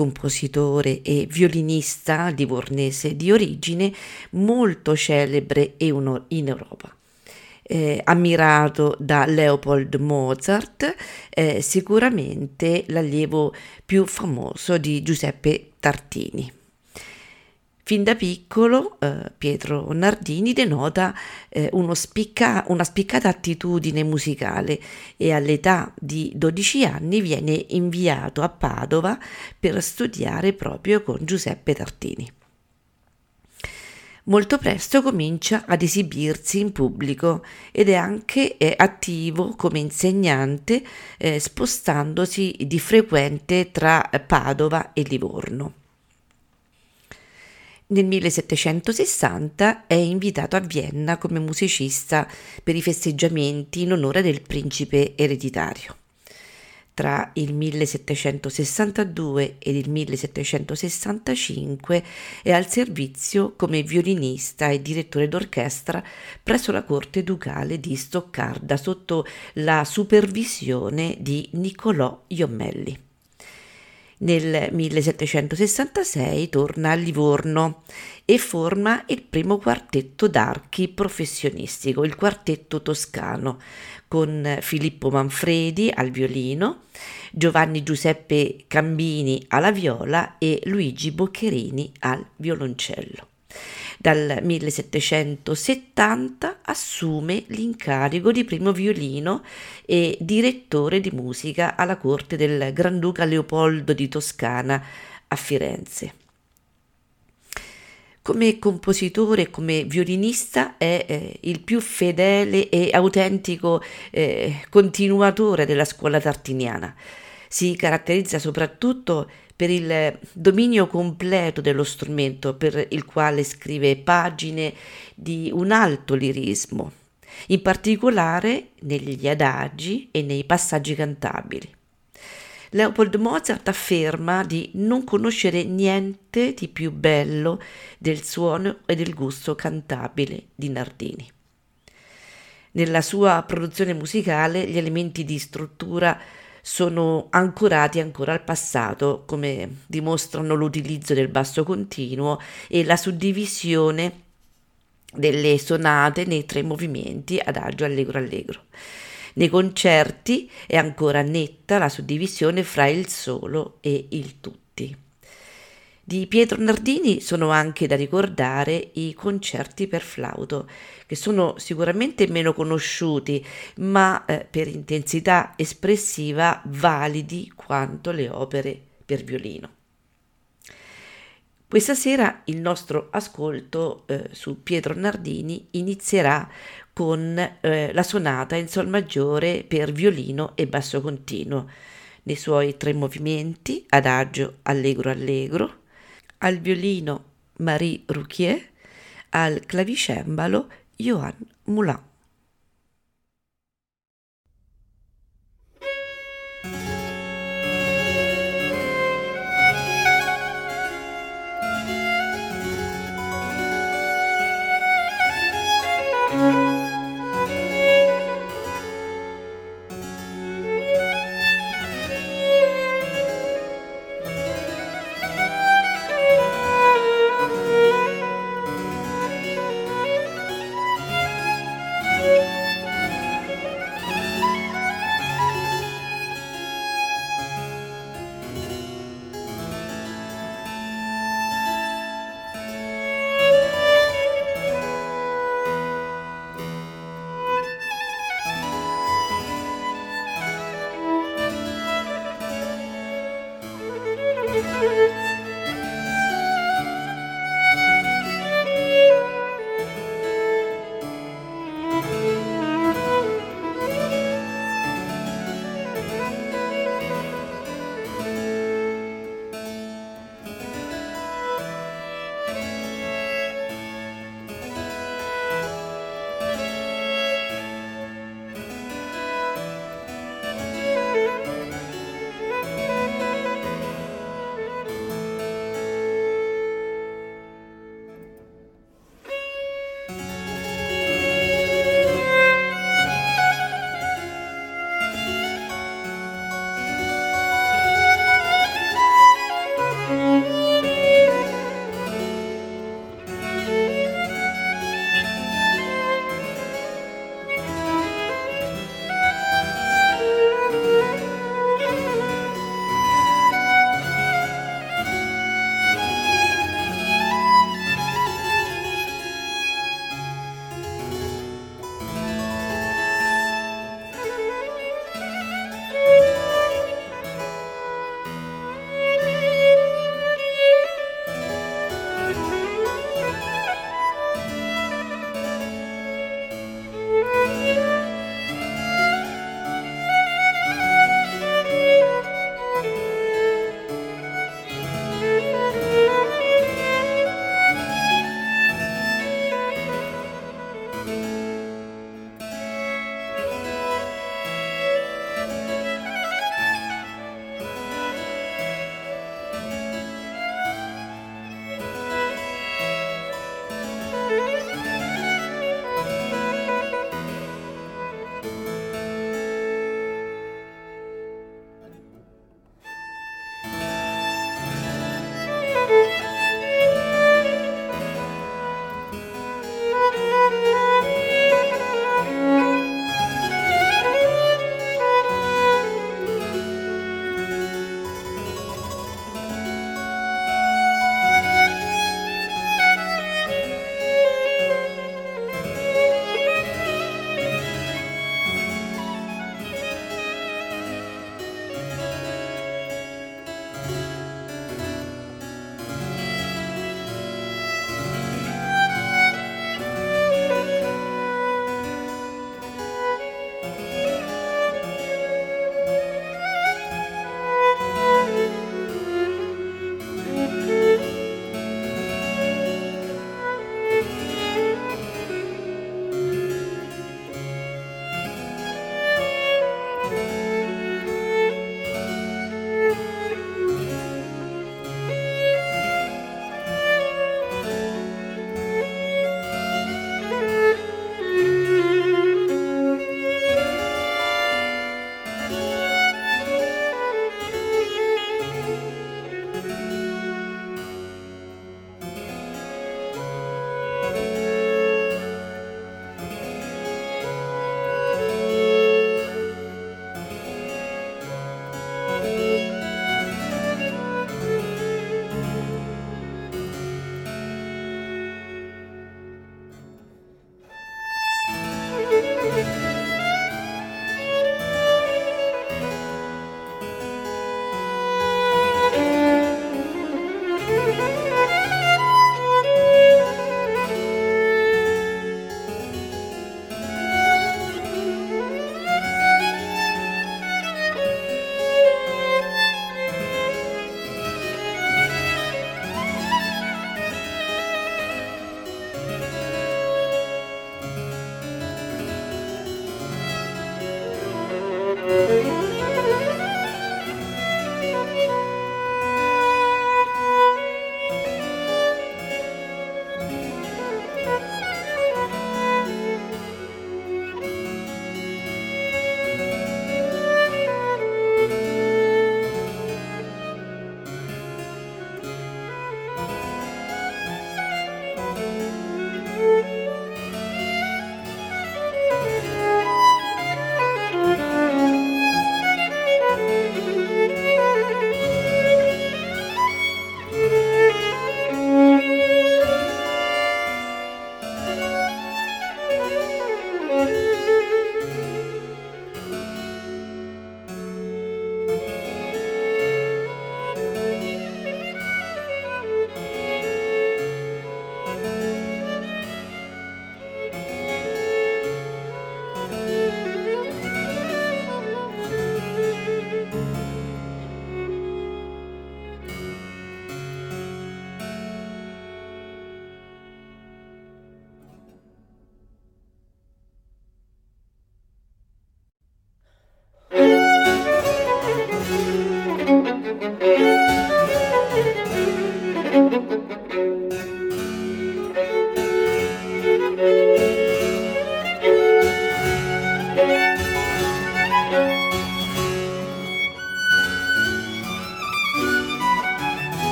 compositore e violinista livornese di origine molto celebre in Europa. Eh, ammirato da Leopold Mozart, eh, sicuramente l'allievo più famoso di Giuseppe Tartini. Fin da piccolo eh, Pietro Nardini denota eh, spicca, una spiccata attitudine musicale e all'età di 12 anni viene inviato a Padova per studiare proprio con Giuseppe Tartini. Molto presto comincia ad esibirsi in pubblico ed è anche eh, attivo come insegnante eh, spostandosi di frequente tra Padova e Livorno. Nel 1760 è invitato a Vienna come musicista per i festeggiamenti in onore del principe ereditario. Tra il 1762 ed il 1765 è al servizio come violinista e direttore d'orchestra presso la corte ducale di Stoccarda sotto la supervisione di Niccolò Iommelli. Nel 1766 torna a Livorno e forma il primo quartetto d'archi professionistico, il quartetto toscano, con Filippo Manfredi al violino, Giovanni Giuseppe Cambini alla viola e Luigi Boccherini al violoncello. Dal 1770 assume l'incarico di primo violino e direttore di musica alla corte del Granduca Leopoldo di Toscana a Firenze. Come compositore e come violinista è eh, il più fedele e autentico eh, continuatore della scuola tartiniana. Si caratterizza soprattutto per il dominio completo dello strumento per il quale scrive pagine di un alto lirismo, in particolare negli adagi e nei passaggi cantabili. Leopold Mozart afferma di non conoscere niente di più bello del suono e del gusto cantabile di Nardini. Nella sua produzione musicale gli elementi di struttura sono ancorati ancora al passato, come dimostrano l'utilizzo del basso continuo e la suddivisione delle sonate nei tre movimenti adagio allegro allegro. Nei concerti è ancora netta la suddivisione fra il solo e il tutti. Di Pietro Nardini sono anche da ricordare i concerti per flauto, che sono sicuramente meno conosciuti, ma eh, per intensità espressiva validi quanto le opere per violino. Questa sera il nostro ascolto eh, su Pietro Nardini inizierà con eh, la sonata in sol maggiore per violino e basso continuo, nei suoi tre movimenti, adagio, allegro, allegro, al violino Marie Rouquier, al clavicembalo Johan Moulin.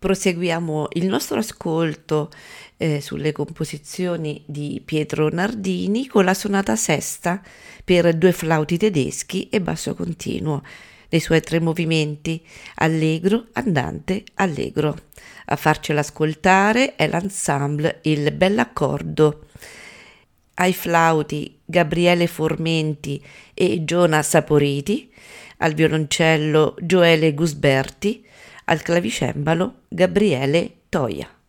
Proseguiamo il nostro ascolto eh, sulle composizioni di Pietro Nardini con la sonata sesta per due flauti tedeschi e basso continuo nei suoi tre movimenti allegro, andante, allegro. A farcela ascoltare è l'ensemble Il Bell'Accordo. Ai flauti Gabriele Formenti e Giona Saporiti, al violoncello Gioele Gusberti, al clavicembalo Gabriele Toia.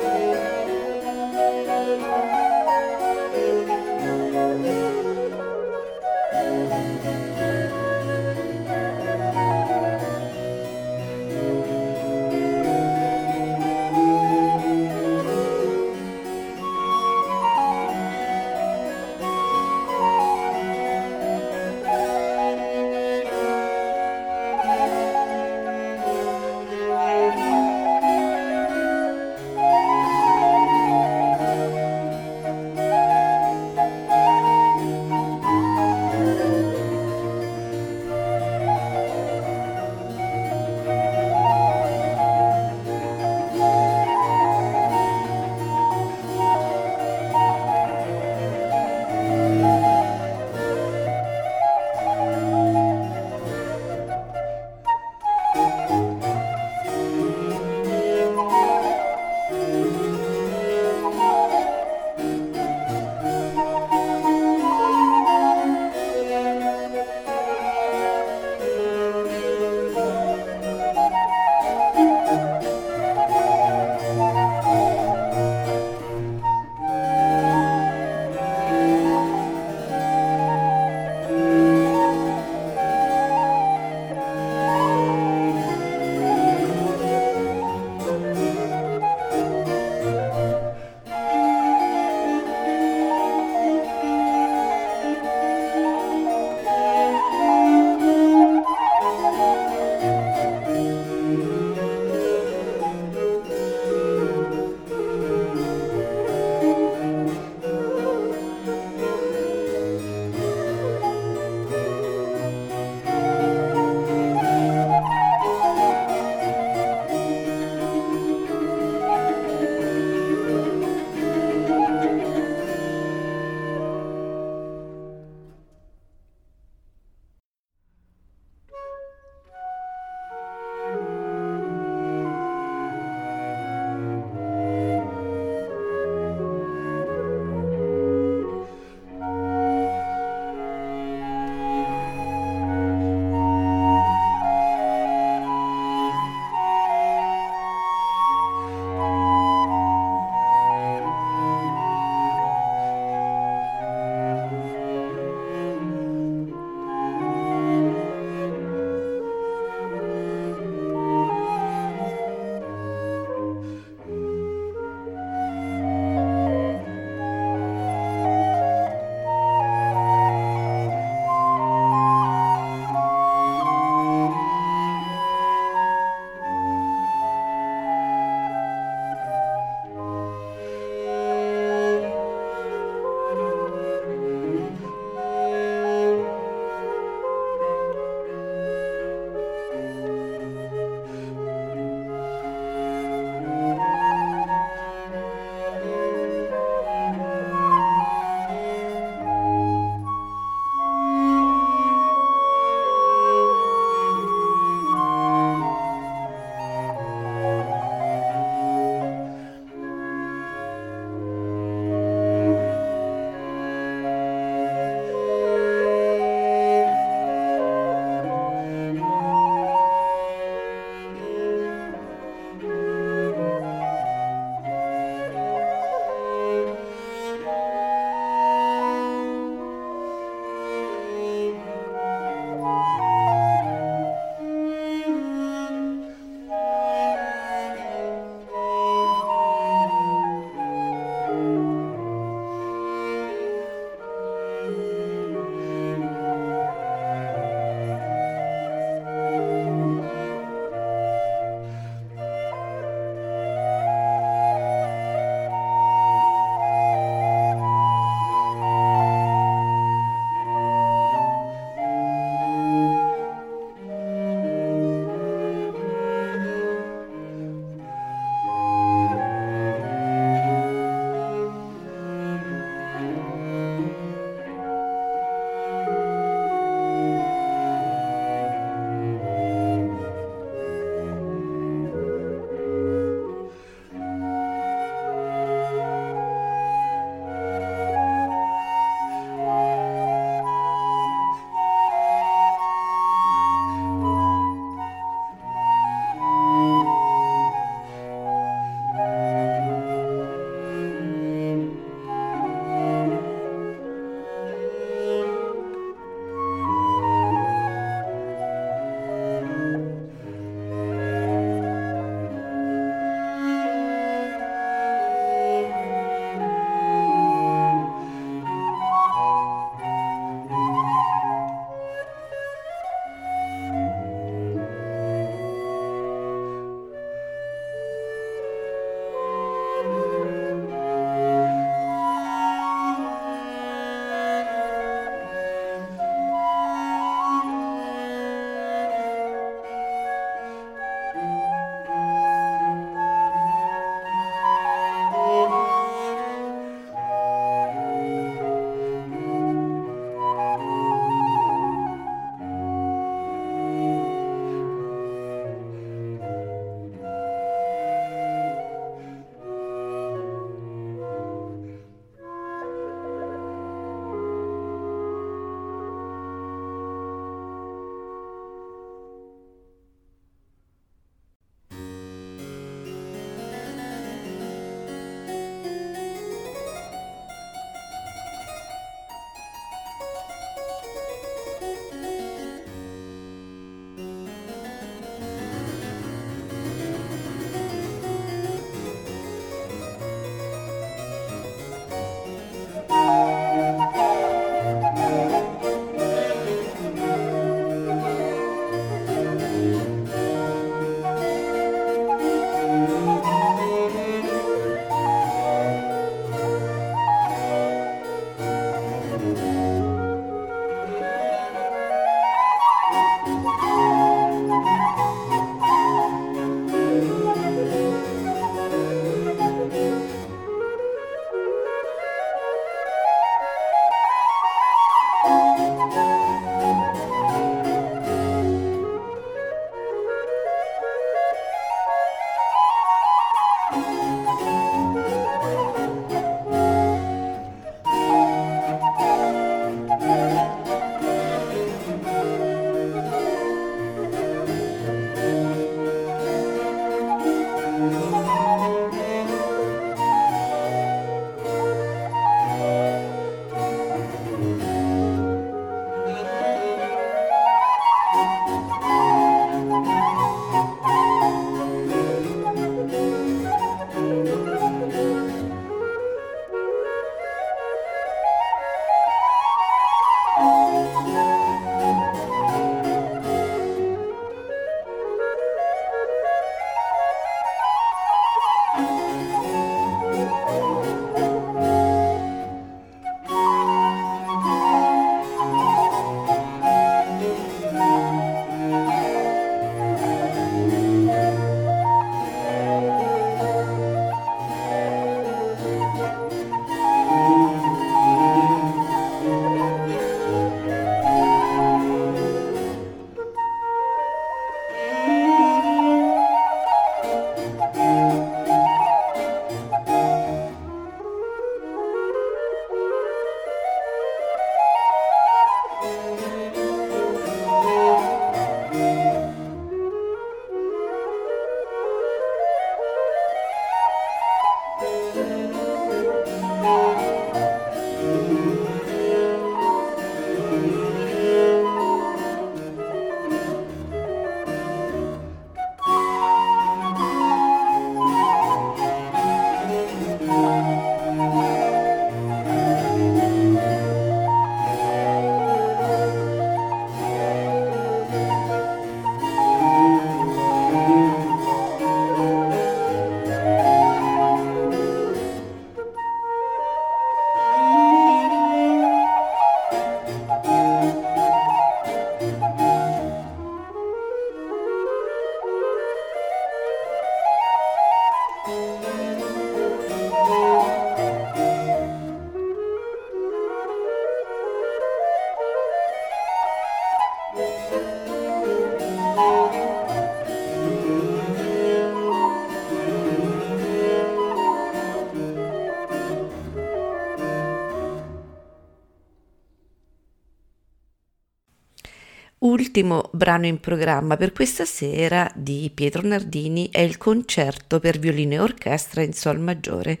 Ultimo brano in programma per questa sera di Pietro Nardini è il concerto per violino e orchestra in sol maggiore,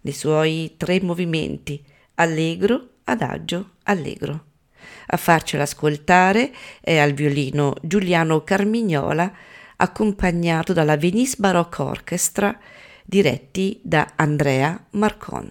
nei suoi tre movimenti, allegro, adagio, allegro. A farcela ascoltare è al violino Giuliano Carmignola, accompagnato dalla Venice Baroque Orchestra, diretti da Andrea Marcon.